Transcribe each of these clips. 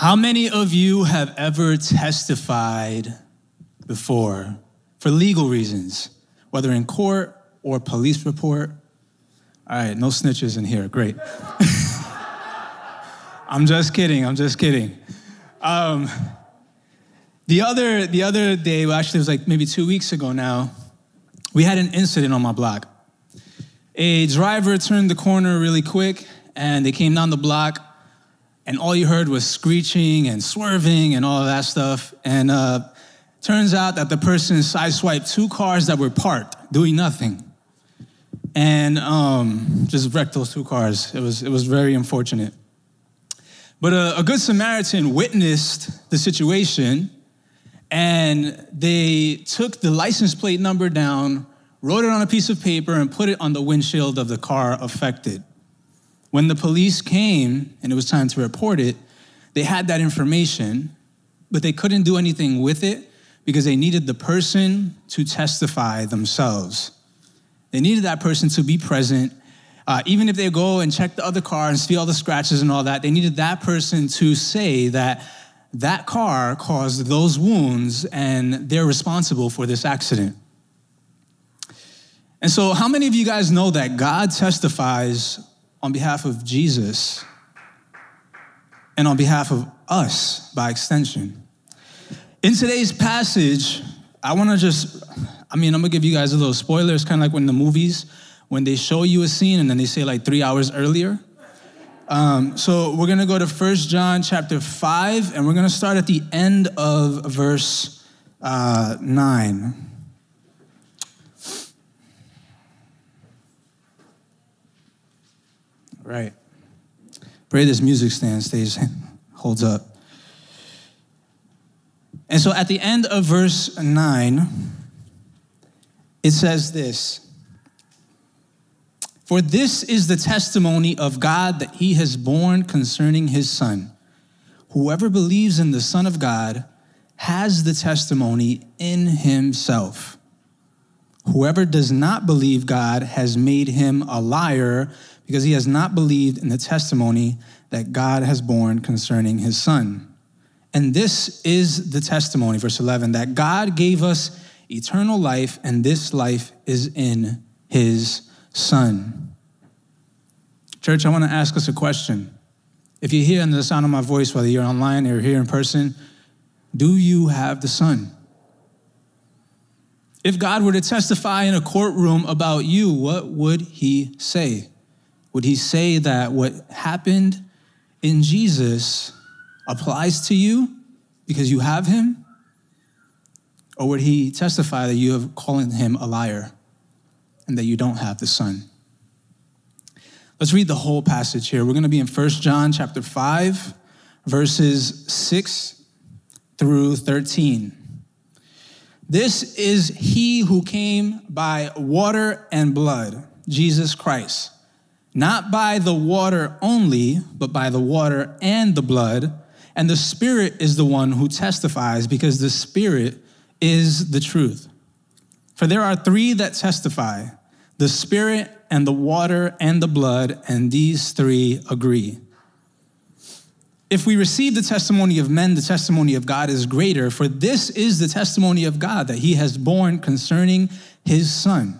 How many of you have ever testified before for legal reasons, whether in court or police report? All right, no snitches in here. Great. I'm just kidding. I'm just kidding. Um, the other the other day, well, actually, it was like maybe two weeks ago now. We had an incident on my block. A driver turned the corner really quick, and they came down the block, and all you heard was screeching and swerving and all that stuff. And uh, turns out that the person sideswiped two cars that were parked, doing nothing, and um, just wrecked those two cars. It was it was very unfortunate. But a, a good Samaritan witnessed the situation and they took the license plate number down, wrote it on a piece of paper, and put it on the windshield of the car affected. When the police came and it was time to report it, they had that information, but they couldn't do anything with it because they needed the person to testify themselves. They needed that person to be present. Uh, even if they go and check the other car and see all the scratches and all that, they needed that person to say that that car caused those wounds and they're responsible for this accident. And so, how many of you guys know that God testifies on behalf of Jesus and on behalf of us by extension? In today's passage, I want to just, I mean, I'm gonna give you guys a little spoiler. It's kind of like when the movies, when they show you a scene and then they say like three hours earlier. Um, so we're gonna go to First John chapter 5, and we're gonna start at the end of verse uh, 9. Right. Pray this music stand stays, holds up. And so at the end of verse 9, it says this. For this is the testimony of God that he has borne concerning his Son. Whoever believes in the Son of God has the testimony in himself. Whoever does not believe God has made him a liar because he has not believed in the testimony that God has borne concerning his Son. And this is the testimony, verse 11, that God gave us eternal life, and this life is in his Son. Church, I want to ask us a question. If you're here under the sound of my voice, whether you're online or here in person, do you have the Son? If God were to testify in a courtroom about you, what would he say? Would he say that what happened in Jesus applies to you because you have him? Or would he testify that you have calling him a liar and that you don't have the Son? Let's read the whole passage here. We're going to be in 1 John chapter 5, verses 6 through 13. This is he who came by water and blood, Jesus Christ. Not by the water only, but by the water and the blood. And the Spirit is the one who testifies, because the Spirit is the truth. For there are three that testify the Spirit and the water and the blood, and these three agree. If we receive the testimony of men, the testimony of God is greater, for this is the testimony of God that he has borne concerning his Son.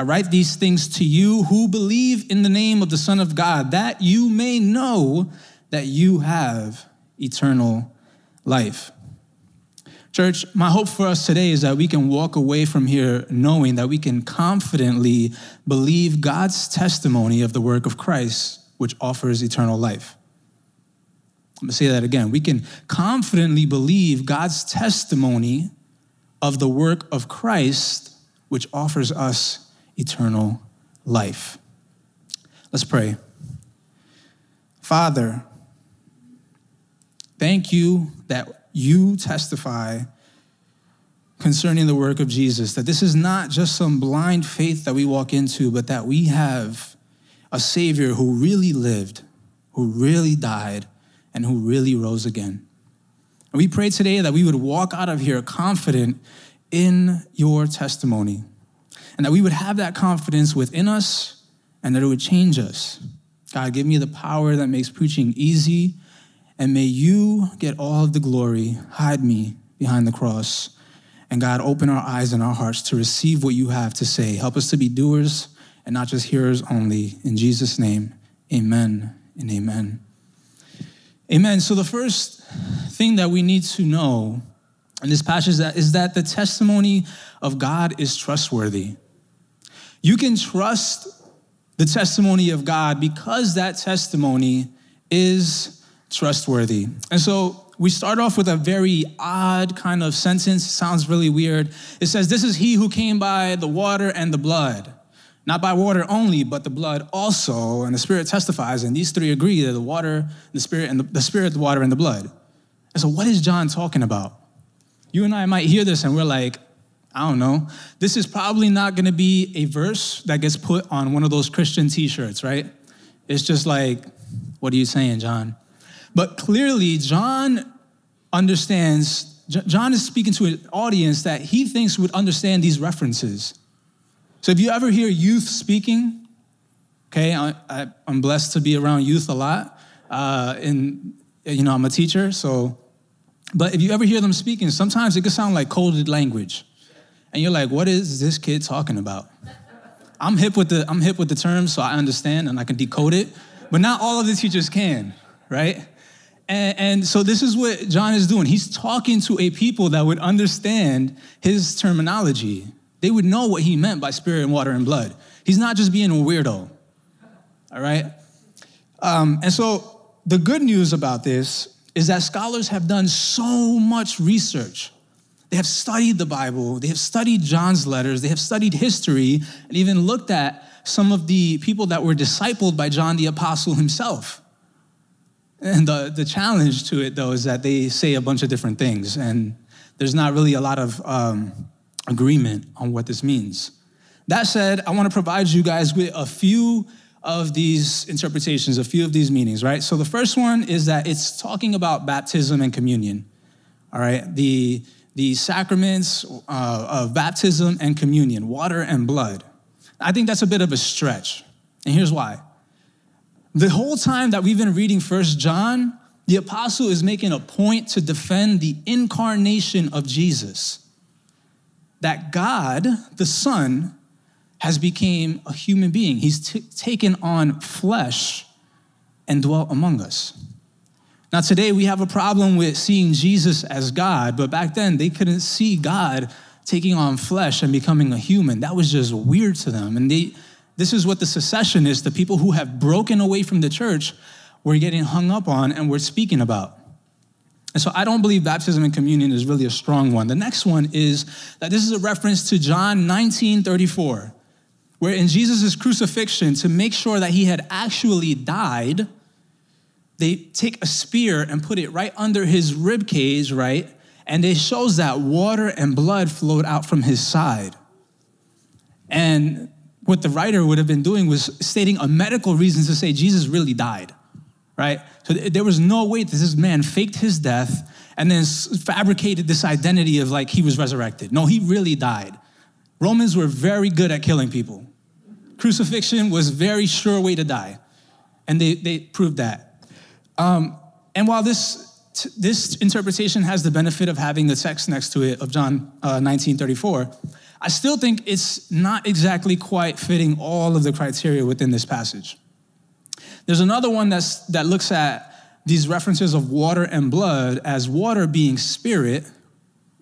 I write these things to you who believe in the name of the Son of God, that you may know that you have eternal life. Church, my hope for us today is that we can walk away from here knowing that we can confidently believe God's testimony of the work of Christ, which offers eternal life. I'm gonna say that again. We can confidently believe God's testimony of the work of Christ, which offers us eternal life. Let's pray. Father, Thank you that you testify concerning the work of Jesus, that this is not just some blind faith that we walk into, but that we have a Savior who really lived, who really died, and who really rose again. And we pray today that we would walk out of here confident in your testimony, and that we would have that confidence within us, and that it would change us. God, give me the power that makes preaching easy, and may you get all of the glory. Hide me behind the cross. And God, open our eyes and our hearts to receive what you have to say. Help us to be doers and not just hearers only. In Jesus' name, amen and amen. Amen. So, the first thing that we need to know in this passage is that the testimony of God is trustworthy. You can trust the testimony of God because that testimony is trustworthy. And so, we start off with a very odd kind of sentence. It sounds really weird. It says, This is he who came by the water and the blood. Not by water only, but the blood also. And the Spirit testifies, and these three agree that the water, the Spirit, and the, the Spirit, the water, and the blood. And so, what is John talking about? You and I might hear this and we're like, I don't know. This is probably not going to be a verse that gets put on one of those Christian t shirts, right? It's just like, what are you saying, John? But clearly, John understands, John is speaking to an audience that he thinks would understand these references. So if you ever hear youth speaking, okay, I, am blessed to be around youth a lot. Uh, and, you know, I'm a teacher, so, but if you ever hear them speaking, sometimes it could sound like coded language. And you're like, what is this kid talking about? I'm hip with the, I'm hip with the terms, so I understand and I can decode it, but not all of the teachers can, right? And, and, so this is what John is doing. He's talking to a people that would understand his terminology. They would know what he meant by spirit and water and blood. He's not just being a weirdo. All right? Um, and so the good news about this is that scholars have done so much research. They have studied the Bible, they have studied John's letters, they have studied history, and even looked at some of the people that were discipled by John the Apostle himself. And the, the challenge to it, though, is that they say a bunch of different things, and there's not really a lot of um, agreement on what this means. That said, I want to provide you guys with a few of these interpretations, a few of these meanings, right? So the first one is that it's talking about baptism and communion, all right? The, the sacraments uh, of baptism and communion, water and blood. I think that's a bit of a stretch, and here's why. The whole time that we've been reading First John, the apostle is making a point to defend the incarnation of Jesus. That God, the Son, has become a human being. He's t- taken on flesh and dwelt among us. Now, today we have a problem with seeing Jesus as God, but back then they couldn't see God taking on flesh and becoming a human. That was just weird to them. And they, this is what the secessionists, the people who have broken away from the church, were getting hung up on and we're speaking about. And so I don't believe baptism and communion is really a strong one. The next one is that this is a reference to John 19 34, where in Jesus' crucifixion, to make sure that he had actually died, they take a spear and put it right under his rib cage, right? And it shows that water and blood flowed out from his side. And what the writer would have been doing was stating a medical reason to say Jesus really died, right? So there was no way that this man faked his death and then fabricated this identity of like he was resurrected. No, he really died. Romans were very good at killing people. Crucifixion was very sure way to die, and they, they proved that. Um, and while this this interpretation has the benefit of having the text next to it of John uh, 19 34, I still think it's not exactly quite fitting all of the criteria within this passage. There's another one that's, that looks at these references of water and blood as water being spirit,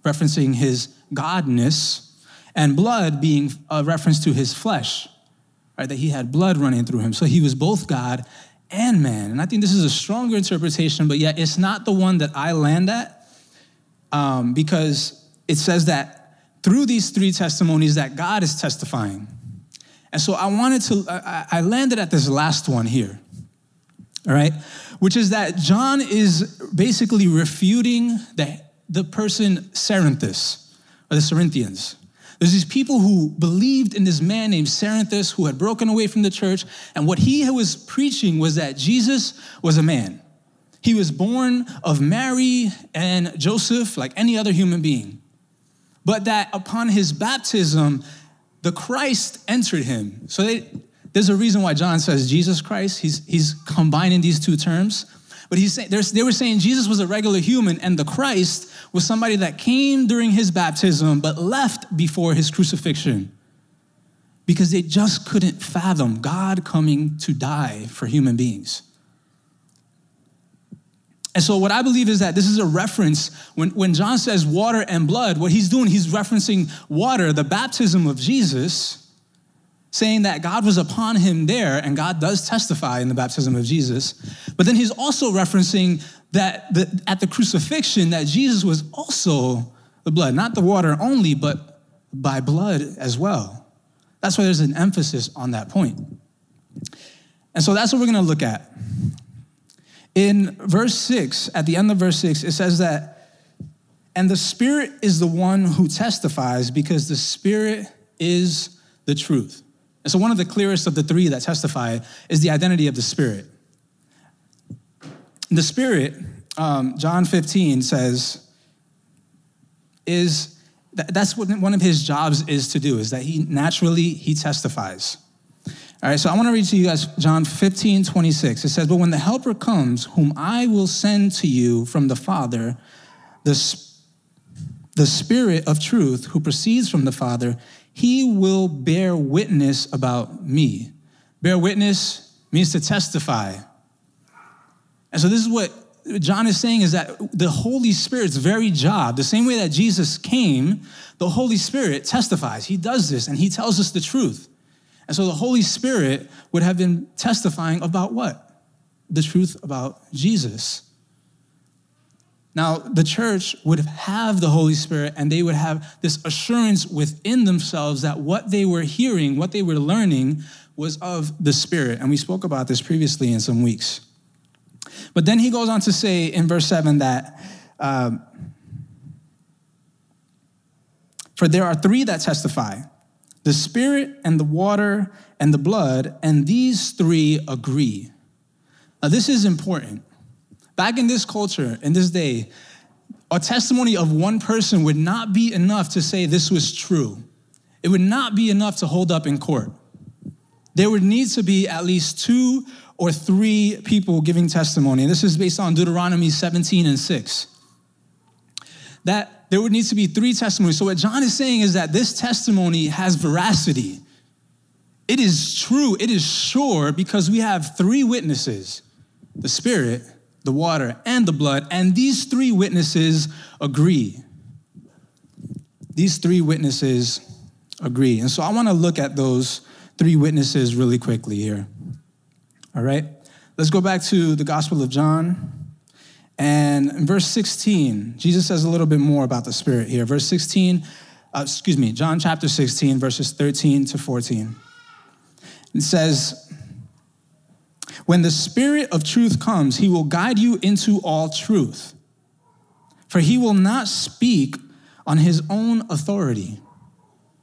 referencing his godness, and blood being a reference to his flesh, right? That he had blood running through him. So he was both God and man. And I think this is a stronger interpretation, but yet it's not the one that I land at um, because it says that through these three testimonies that God is testifying. And so I wanted to, I, landed at this last one here. all right? Which is that John is basically refuting the, the person Cerinthus, or the Cerinthians. There's these people who believed in this man named Cerinthus who had broken away from the church, and what he was preaching was that Jesus was a man. He was born of Mary and Joseph like any other human being. But that upon his baptism, the Christ entered him. So they, there's a reason why John says Jesus Christ. He's, he's combining these two terms. But he's saying, they were saying Jesus was a regular human and the Christ was somebody that came during his baptism but left before his crucifixion because they just couldn't fathom God coming to die for human beings. And so, what I believe is that this is a reference when, when John says water and blood, what he's doing, he's referencing water, the baptism of Jesus, saying that God was upon him there, and God does testify in the baptism of Jesus. But then he's also referencing that the, at the crucifixion, that Jesus was also the blood, not the water only, but by blood as well. That's why there's an emphasis on that point. And so that's what we're gonna look at. In verse 6, at the end of verse 6, it says that, and the Spirit is the one who testifies because the Spirit is the truth. And so, one of the clearest of the three that testify is the identity of the Spirit. The Spirit, um, John 15 says, is that's what one of his jobs is to do, is that he naturally he testifies. All right, so I want to read to you guys John 15, 26. It says, But when the Helper comes, whom I will send to you from the Father, the, the Spirit of truth who proceeds from the Father, he will bear witness about me. Bear witness means to testify. And so this is what John is saying is that the Holy Spirit's very job, the same way that Jesus came, the Holy Spirit testifies. He does this and he tells us the truth. And so the Holy Spirit would have been testifying about what? The truth about Jesus. Now, the church would have the Holy Spirit and they would have this assurance within themselves that what they were hearing, what they were learning, was of the Spirit. And we spoke about this previously in some weeks. But then he goes on to say in verse 7 that, um, for there are three that testify the Spirit and the water and the blood, and these three agree. Now, this is important Back in this culture, in this day, a testimony of one person would not be enough to say this was true. It would not be enough to hold up in court. There would need to be at least two or three people giving testimony. And this is based on Deuteronomy 17 and 6. That there would need to be three testimonies. So, what John is saying is that this testimony has veracity. It is true, it is sure, because we have three witnesses the Spirit, the water, and the blood, and these three witnesses agree. These three witnesses agree. And so I want to look at those three witnesses really quickly here. All right? Let's go back to the Gospel of John. And in verse 16, Jesus says a little bit more about the Spirit here. Verse 16, uh, excuse me, John chapter 16, verses 13 to 14. It says, when the Spirit of truth comes, he will guide you into all truth. For he will not speak on his own authority.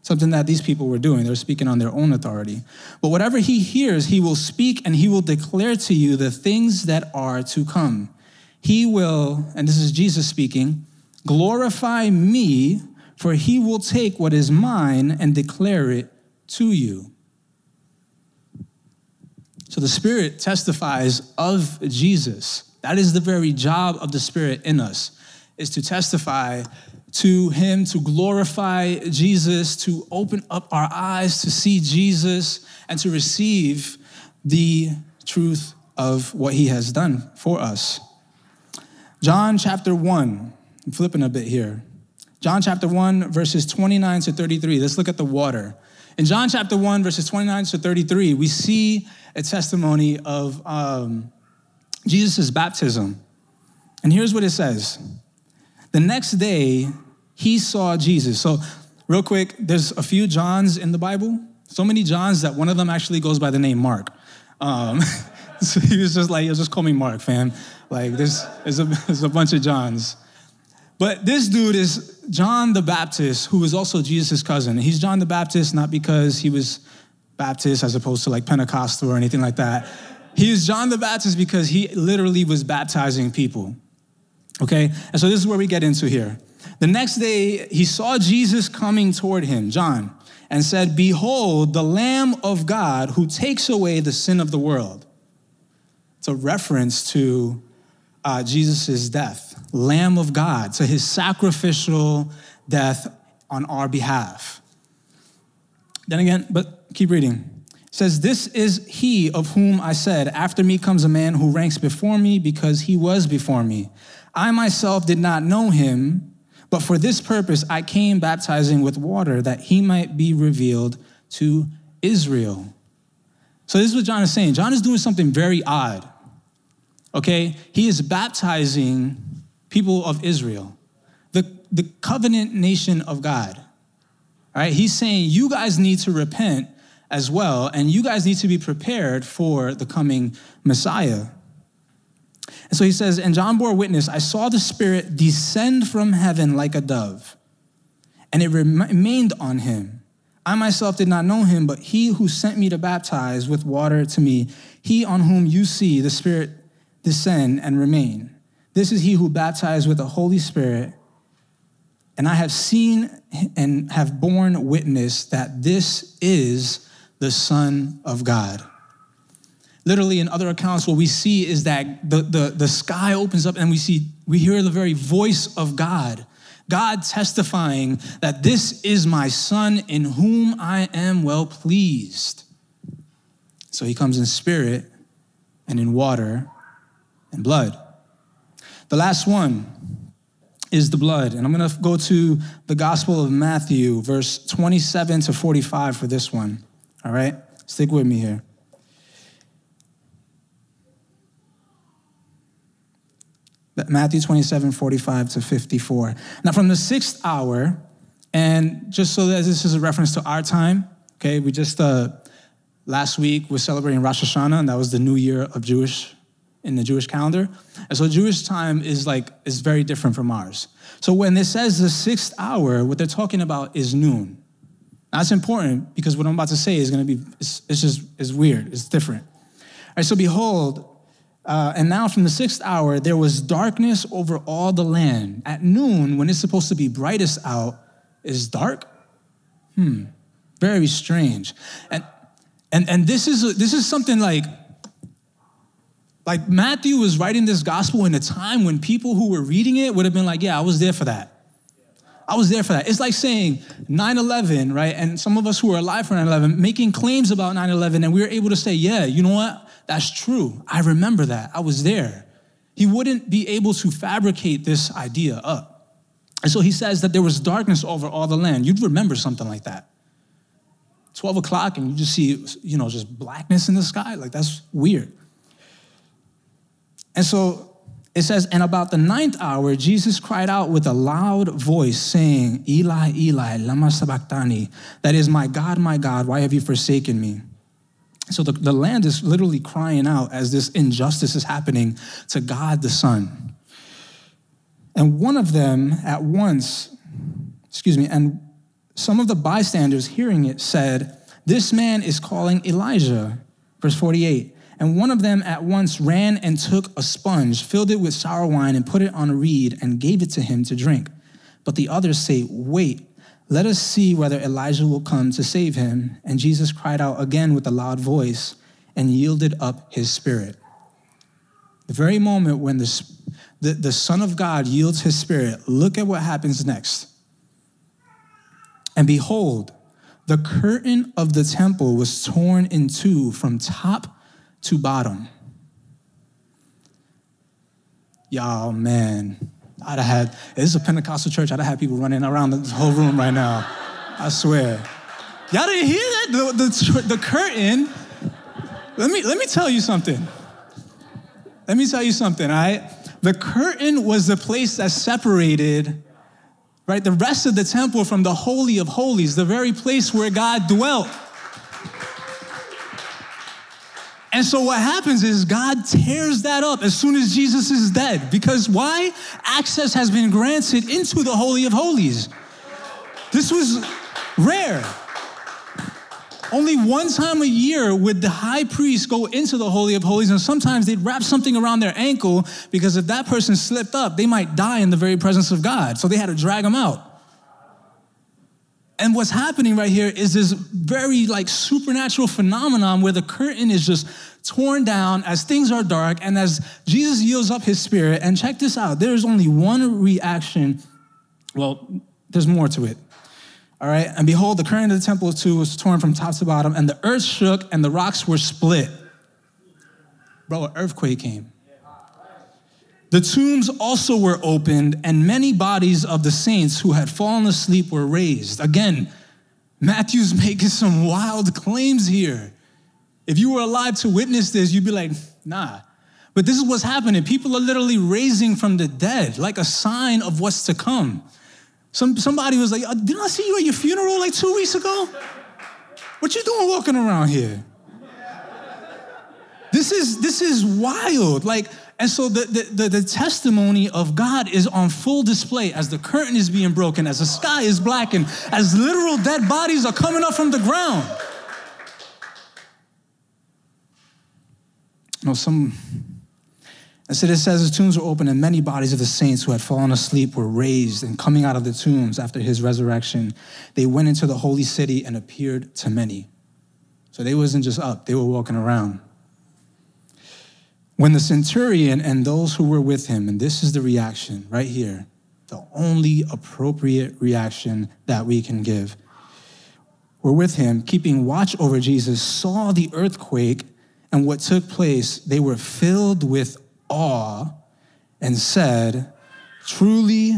Something that these people were doing. They're speaking on their own authority. But whatever he hears, he will speak and he will declare to you the things that are to come. He will, and this is Jesus speaking, glorify me, for he will take what is mine and declare it to you. So the Spirit testifies of Jesus. That is the very job of the Spirit in us, is to testify to Him, to glorify Jesus, to open up our eyes to see Jesus, and to receive the truth of what He has done for us. John chapter 1, I'm flipping a bit here. John chapter 1, verses 29 to 33. Let's look at the water. In John chapter 1, verses 29 to 33, we see a testimony of um, Jesus' baptism. And here's what it says The next day, he saw Jesus. So, real quick, there's a few Johns in the Bible. So many Johns that one of them actually goes by the name Mark. Um, so he was just like, just call me Mark, fam. Like, this is a, there's a bunch of Johns. But this dude is John the Baptist, who was also Jesus' cousin. He's John the Baptist not because he was Baptist as opposed to like Pentecostal or anything like that. He is John the Baptist because he literally was baptizing people. Okay? And so this is where we get into here. The next day, he saw Jesus coming toward him, John, and said, Behold, the Lamb of God who takes away the sin of the world. It's a reference to uh, Jesus' death, Lamb of God, to his sacrificial death on our behalf. Then again, but keep reading. It says, This is he of whom I said, After me comes a man who ranks before me because he was before me. I myself did not know him, but for this purpose I came baptizing with water that he might be revealed to Israel. So, this is what John is saying. John is doing something very odd. Okay? He is baptizing people of Israel, the, the covenant nation of God. All right? He's saying, you guys need to repent as well, and you guys need to be prepared for the coming Messiah. And so he says, And John bore witness, I saw the Spirit descend from heaven like a dove, and it remained on him. I myself did not know him, but he who sent me to baptize with water to me, he on whom you see the Spirit descend and remain. This is he who baptized with the Holy Spirit. And I have seen and have borne witness that this is the Son of God. Literally, in other accounts, what we see is that the, the, the sky opens up and we see, we hear the very voice of God. God testifying that this is my son in whom I am well pleased. So he comes in spirit and in water and blood. The last one is the blood. And I'm going to go to the Gospel of Matthew, verse 27 to 45 for this one. All right? Stick with me here. Matthew 27, 45 to 54. Now, from the sixth hour, and just so that this is a reference to our time, okay, we just, uh, last week, we're celebrating Rosh Hashanah, and that was the new year of Jewish in the Jewish calendar. And so Jewish time is like is very different from ours. So when it says the sixth hour, what they're talking about is noon. That's important because what I'm about to say is going to be it's, it's just is weird. It's different. All right. So behold, uh, and now from the sixth hour there was darkness over all the land. At noon, when it's supposed to be brightest out, is dark. Hmm. Very strange. And and and this is this is something like like Matthew was writing this gospel in a time when people who were reading it would have been like, yeah, I was there for that. I was there for that. It's like saying 9 11, right? And some of us who are alive for 9 11 making claims about 9 11, and we were able to say, yeah, you know what? That's true. I remember that. I was there. He wouldn't be able to fabricate this idea up. And so he says that there was darkness over all the land. You'd remember something like that. 12 o'clock, and you just see, you know, just blackness in the sky. Like, that's weird. And so it says, and about the ninth hour, Jesus cried out with a loud voice, saying, Eli, Eli, lama sabachthani. That is, my God, my God, why have you forsaken me? So the, the land is literally crying out as this injustice is happening to God the Son. And one of them at once, excuse me, and some of the bystanders hearing it said, This man is calling Elijah. Verse 48. And one of them at once ran and took a sponge, filled it with sour wine, and put it on a reed, and gave it to him to drink. But the others say, Wait, let us see whether Elijah will come to save him. And Jesus cried out again with a loud voice and yielded up his spirit. The very moment when the, the, the Son of God yields his spirit, look at what happens next. And behold, the curtain of the temple was torn in two from top to bottom. Y'all, man, I'd have had, this is a Pentecostal church, I'd have had people running around the whole room right now. I swear. Y'all didn't hear that? The, the, the curtain, let me, let me tell you something. Let me tell you something, all right? The curtain was the place that separated, right, the rest of the temple from the Holy of Holies, the very place where God dwelt. And so what happens is God tears that up as soon as Jesus is dead. Because why? Access has been granted into the Holy of Holies. This was rare. Only one time a year would the high priest go into the Holy of Holies, and sometimes they'd wrap something around their ankle because if that person slipped up, they might die in the very presence of God. So they had to drag them out. And what's happening right here is this very like supernatural phenomenon where the curtain is just torn down as things are dark and as Jesus yields up his spirit. And check this out there's only one reaction. Well, there's more to it. All right. And behold, the curtain of the temple too was torn from top to bottom, and the earth shook and the rocks were split. Bro, an earthquake came. The tombs also were opened, and many bodies of the saints who had fallen asleep were raised. Again, Matthew's making some wild claims here. If you were alive to witness this, you'd be like, nah. But this is what's happening. People are literally raising from the dead, like a sign of what's to come. Some, somebody was like, uh, Didn't I see you at your funeral like two weeks ago? What you doing walking around here? This is this is wild. Like, and so the, the, the, the, testimony of God is on full display as the curtain is being broken, as the sky is blackened, as literal dead bodies are coming up from the ground. No, some. And it says the tombs were open, and many bodies of the saints who had fallen asleep were raised. And coming out of the tombs after his resurrection, they went into the holy city and appeared to many. So they wasn't just up; they were walking around. When the centurion and those who were with him, and this is the reaction right here, the only appropriate reaction that we can give, were with him, keeping watch over Jesus, saw the earthquake and what took place, they were filled with awe and said, Truly,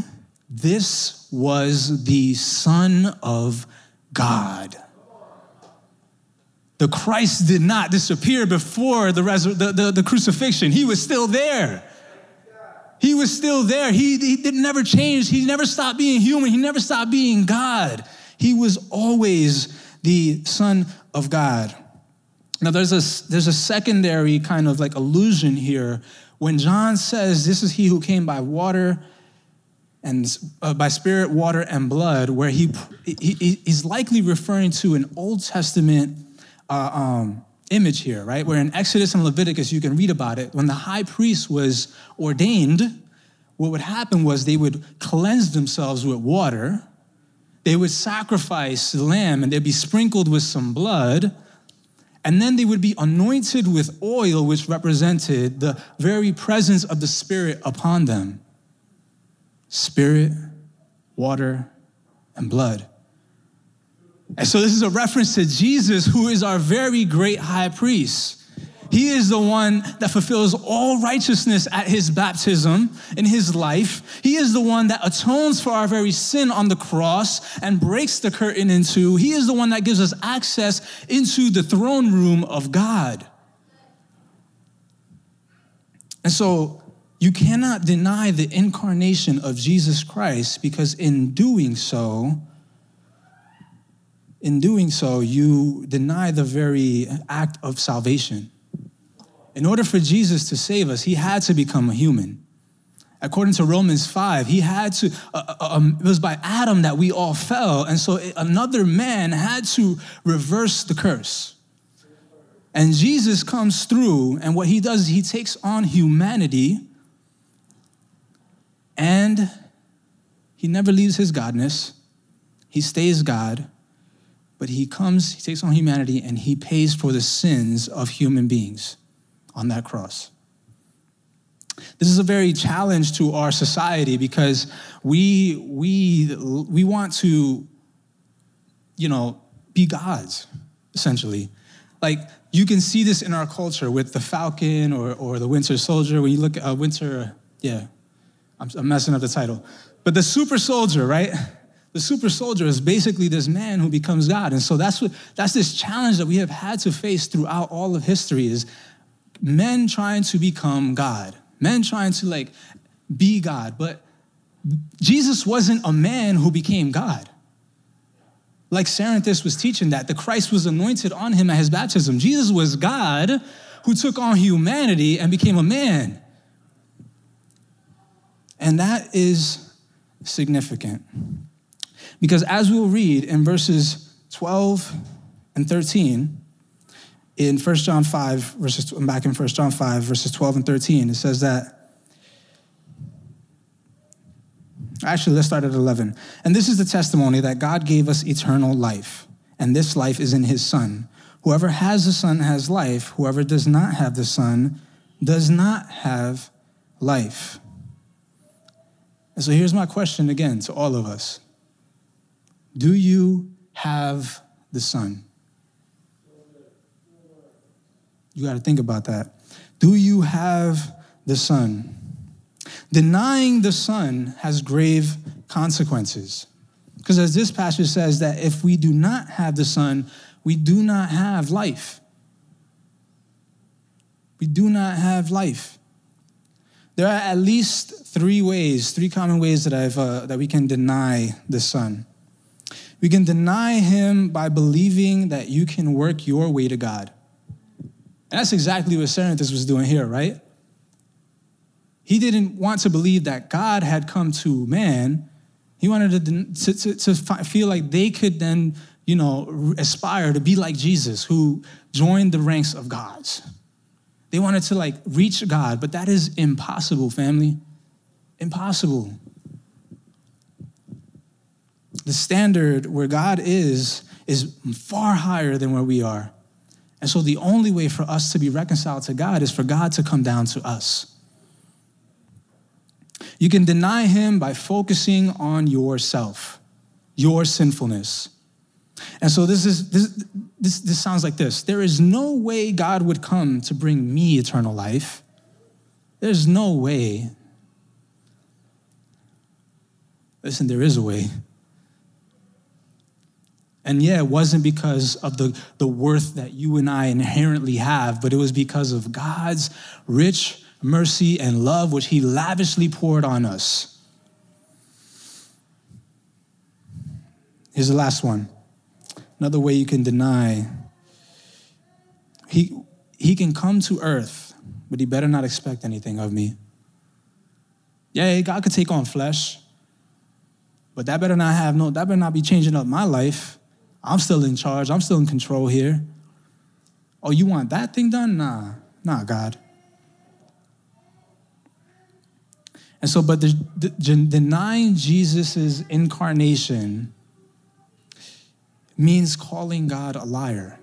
this was the Son of God. The Christ did not disappear before the, the, the, the crucifixion. He was still there. He was still there. He, he did never change. He never stopped being human. He never stopped being God. He was always the Son of God. Now, there's a, there's a secondary kind of like illusion here when John says, This is he who came by water and uh, by spirit, water, and blood, where he, he, he's likely referring to an Old Testament uh, um, image here, right? Where in Exodus and Leviticus, you can read about it. When the high priest was ordained, what would happen was they would cleanse themselves with water, they would sacrifice the lamb, and they'd be sprinkled with some blood. And then they would be anointed with oil, which represented the very presence of the Spirit upon them spirit, water, and blood. And so this is a reference to Jesus, who is our very great high priest. He is the one that fulfills all righteousness at his baptism in his life. He is the one that atones for our very sin on the cross and breaks the curtain in two. He is the one that gives us access into the throne room of God. And so you cannot deny the incarnation of Jesus Christ because in doing so, in doing so, you deny the very act of salvation. In order for Jesus to save us, he had to become a human. According to Romans 5, he had to, uh, uh, um, it was by Adam that we all fell. And so another man had to reverse the curse. And Jesus comes through, and what he does, is he takes on humanity, and he never leaves his godness. He stays God but he comes, he takes on humanity, and he pays for the sins of human beings on that cross. This is a very challenge to our society because we, we, we want to, you know, be gods, essentially. Like, you can see this in our culture with the Falcon or, or the Winter Soldier. When you look at uh, Winter, yeah, I'm, I'm messing up the title. But the super soldier, right? The super soldier is basically this man who becomes God. And so that's what that's this challenge that we have had to face throughout all of history is men trying to become God, men trying to like be God. But Jesus wasn't a man who became God. Like Cerinthus was teaching that the Christ was anointed on him at his baptism. Jesus was God who took on humanity and became a man. And that is significant. Because as we'll read in verses 12 and 13, in 1 John 5, verses, back in 1 John 5, verses 12 and 13, it says that Actually, let's start at 11. And this is the testimony that God gave us eternal life, and this life is in his Son. Whoever has the Son has life. Whoever does not have the Son does not have life. And so here's my question again to all of us Do you have the Son? You got to think about that. Do you have the Son? Denying the Son has grave consequences. Because as this passage says, that if we do not have the Son, we do not have life. We do not have life. There are at least three ways, three common ways that I've uh, that we can deny the Son. We can deny Him by believing that you can work your way to God. And that's exactly what Cerinthus was doing here, right? He didn't want to believe that God had come to man. He wanted to, to, to, to feel like they could then, you know, aspire to be like Jesus, who joined the ranks of gods. They wanted to like reach God, but that is impossible, family. Impossible. The standard where God is is far higher than where we are. And so the only way for us to be reconciled to God is for God to come down to us. You can deny him by focusing on yourself, your sinfulness. And so this is this, this, this sounds like this. There is no way God would come to bring me eternal life. There's no way. Listen, there is a way. And yeah, it wasn't because of the, the worth that you and I inherently have, but it was because of God's rich mercy, and love which he lavishly poured on us. Here's the last one. Another way you can deny. He, he can come to earth, but he better not expect anything of me. Yeah, God could take on flesh, but that better not have no, that better not be changing up my life. I'm still in charge. I'm still in control here. Oh, you want that thing done? Nah, nah, God. And so, but the, the, denying Jesus' incarnation means calling God a liar.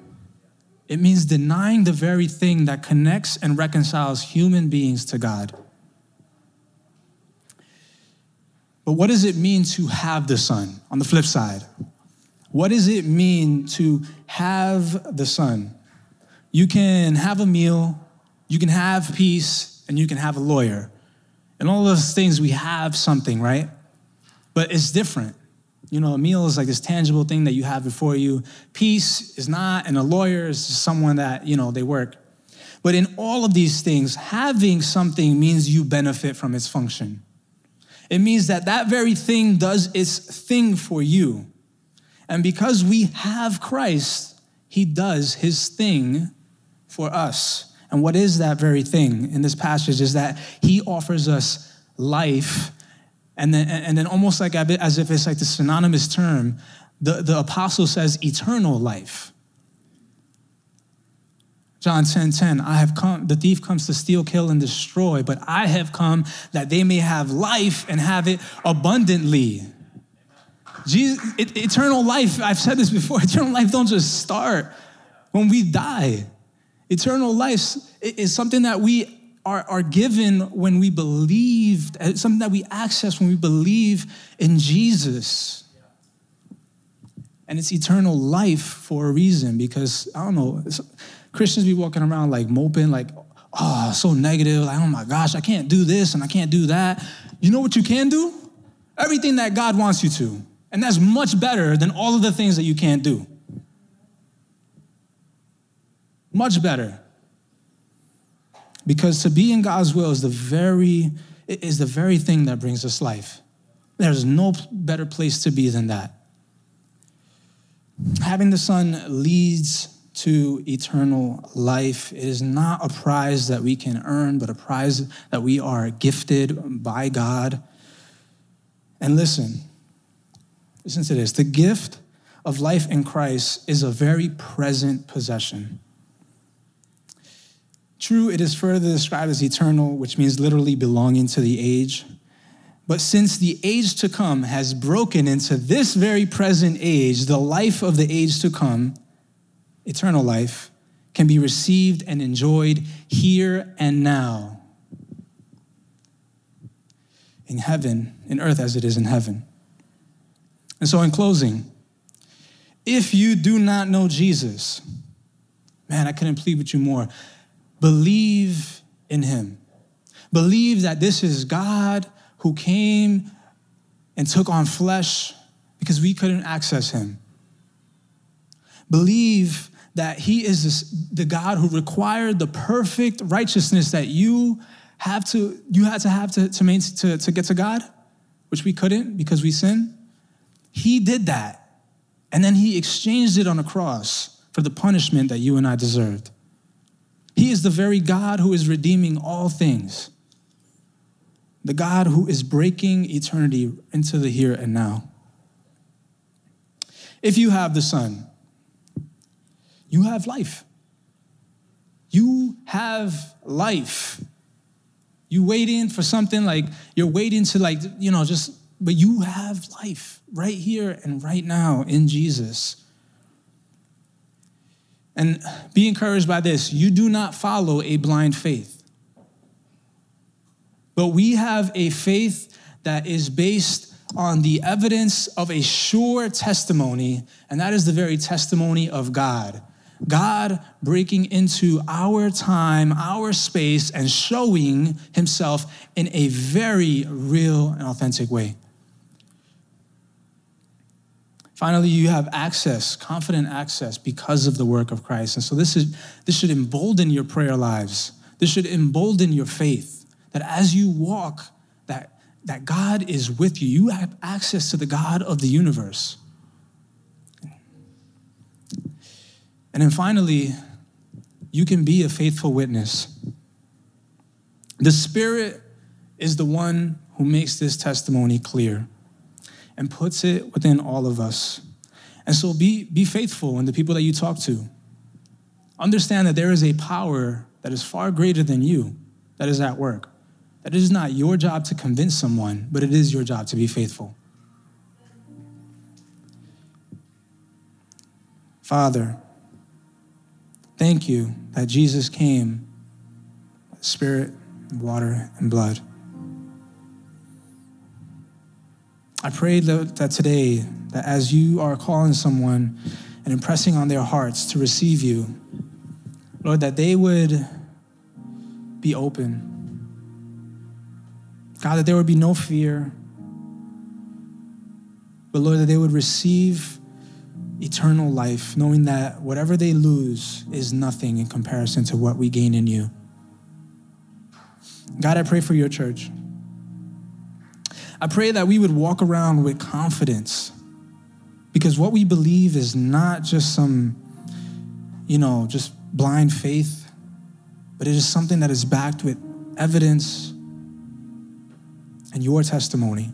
It means denying the very thing that connects and reconciles human beings to God. But what does it mean to have the Son on the flip side? What does it mean to have the Son? You can have a meal, you can have peace, and you can have a lawyer. And all those things, we have something, right? But it's different. You know, a meal is like this tangible thing that you have before you. Peace is not, and a lawyer is someone that, you know, they work. But in all of these things, having something means you benefit from its function. It means that that very thing does its thing for you. And because we have Christ, he does his thing for us. And what is that very thing in this passage is that he offers us life. And then, and then almost like as if it's like the synonymous term, the, the apostle says eternal life. John 10 10, I have come, the thief comes to steal, kill, and destroy, but I have come that they may have life and have it abundantly. Jesus, it, eternal life, I've said this before, eternal life don't just start when we die. Eternal life is something that we are, are given when we believe, uh, something that we access when we believe in Jesus. And it's eternal life for a reason because, I don't know, Christians be walking around like moping, like, oh, so negative, like, oh my gosh, I can't do this and I can't do that. You know what you can do? Everything that God wants you to. And that's much better than all of the things that you can't do. Much better. Because to be in God's will is the very is the very thing that brings us life. There's no better place to be than that. Having the Son leads to eternal life. It is not a prize that we can earn, but a prize that we are gifted by God. And listen, listen to this the gift of life in Christ is a very present possession. True, it is further described as eternal, which means literally belonging to the age. But since the age to come has broken into this very present age, the life of the age to come, eternal life, can be received and enjoyed here and now. In heaven, in earth as it is in heaven. And so, in closing, if you do not know Jesus, man, I couldn't plead with you more. Believe in him. Believe that this is God who came and took on flesh because we couldn't access him. Believe that he is this, the God who required the perfect righteousness that you have to you had to have to, to, to, to get to God, which we couldn't because we sin. He did that. And then he exchanged it on a cross for the punishment that you and I deserved. He is the very God who is redeeming all things the God who is breaking eternity into the here and now. If you have the Son, you have life. You have life. You waiting for something like you're waiting to like, you know, just, but you have life right here and right now in Jesus. And be encouraged by this. You do not follow a blind faith. But we have a faith that is based on the evidence of a sure testimony, and that is the very testimony of God. God breaking into our time, our space, and showing himself in a very real and authentic way. Finally, you have access, confident access, because of the work of Christ. And so this, is, this should embolden your prayer lives. This should embolden your faith that as you walk, that, that God is with you. You have access to the God of the universe. And then finally, you can be a faithful witness. The Spirit is the one who makes this testimony clear and puts it within all of us. And so be, be faithful in the people that you talk to. Understand that there is a power that is far greater than you that is at work that it is not your job to convince someone, but it is your job to be faithful. Father, thank you that Jesus came, spirit, water, and blood. I pray that today, that as you are calling someone and impressing on their hearts to receive you, Lord, that they would be open God, that there would be no fear, but Lord, that they would receive eternal life, knowing that whatever they lose is nothing in comparison to what we gain in you. God, I pray for your church. I pray that we would walk around with confidence because what we believe is not just some, you know, just blind faith, but it is something that is backed with evidence and your testimony.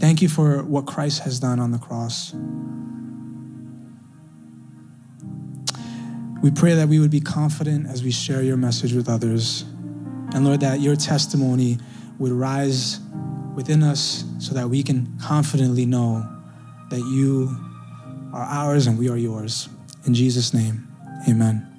Thank you for what Christ has done on the cross. We pray that we would be confident as we share your message with others. And Lord, that your testimony would rise within us so that we can confidently know that you are ours and we are yours. In Jesus' name, amen.